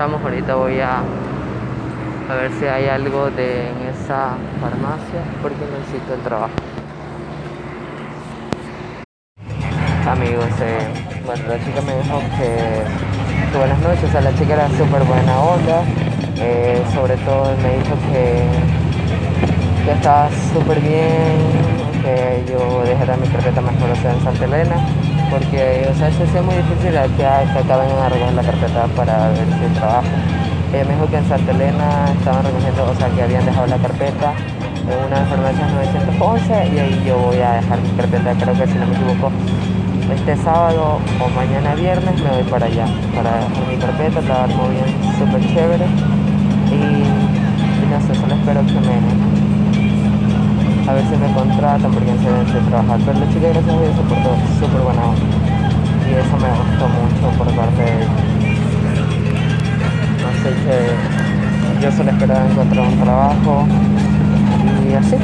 ahorita voy a, a ver si hay algo de, en esa farmacia porque necesito el trabajo. Amigos, eh, bueno, la chica me dijo que, que buenas noches, o sea, la chica era súper buena onda, eh, sobre todo me dijo que, que estaba súper bien, que yo dejara mi carpeta más conocida en Santa Elena, porque, o sea, eso es muy difícil que, que acaben de la carpeta para ver si trabajo. Ella me dijo que en Santa Elena estaban recogiendo, o sea, que habían dejado la carpeta en una farmacia 911 y ahí yo voy a dejar mi carpeta, creo que si no me equivoco, este sábado o mañana viernes me voy para allá, para dejar mi carpeta, la armo bien, súper chévere y, y no sé, solo espero que me a ver si me contratan porque se deben de trabajar. Pero la chica, gracias a Dios, se portó súper buena onda. Y eso me gustó mucho por parte de Así que yo solo esperaba encontrar un trabajo y así.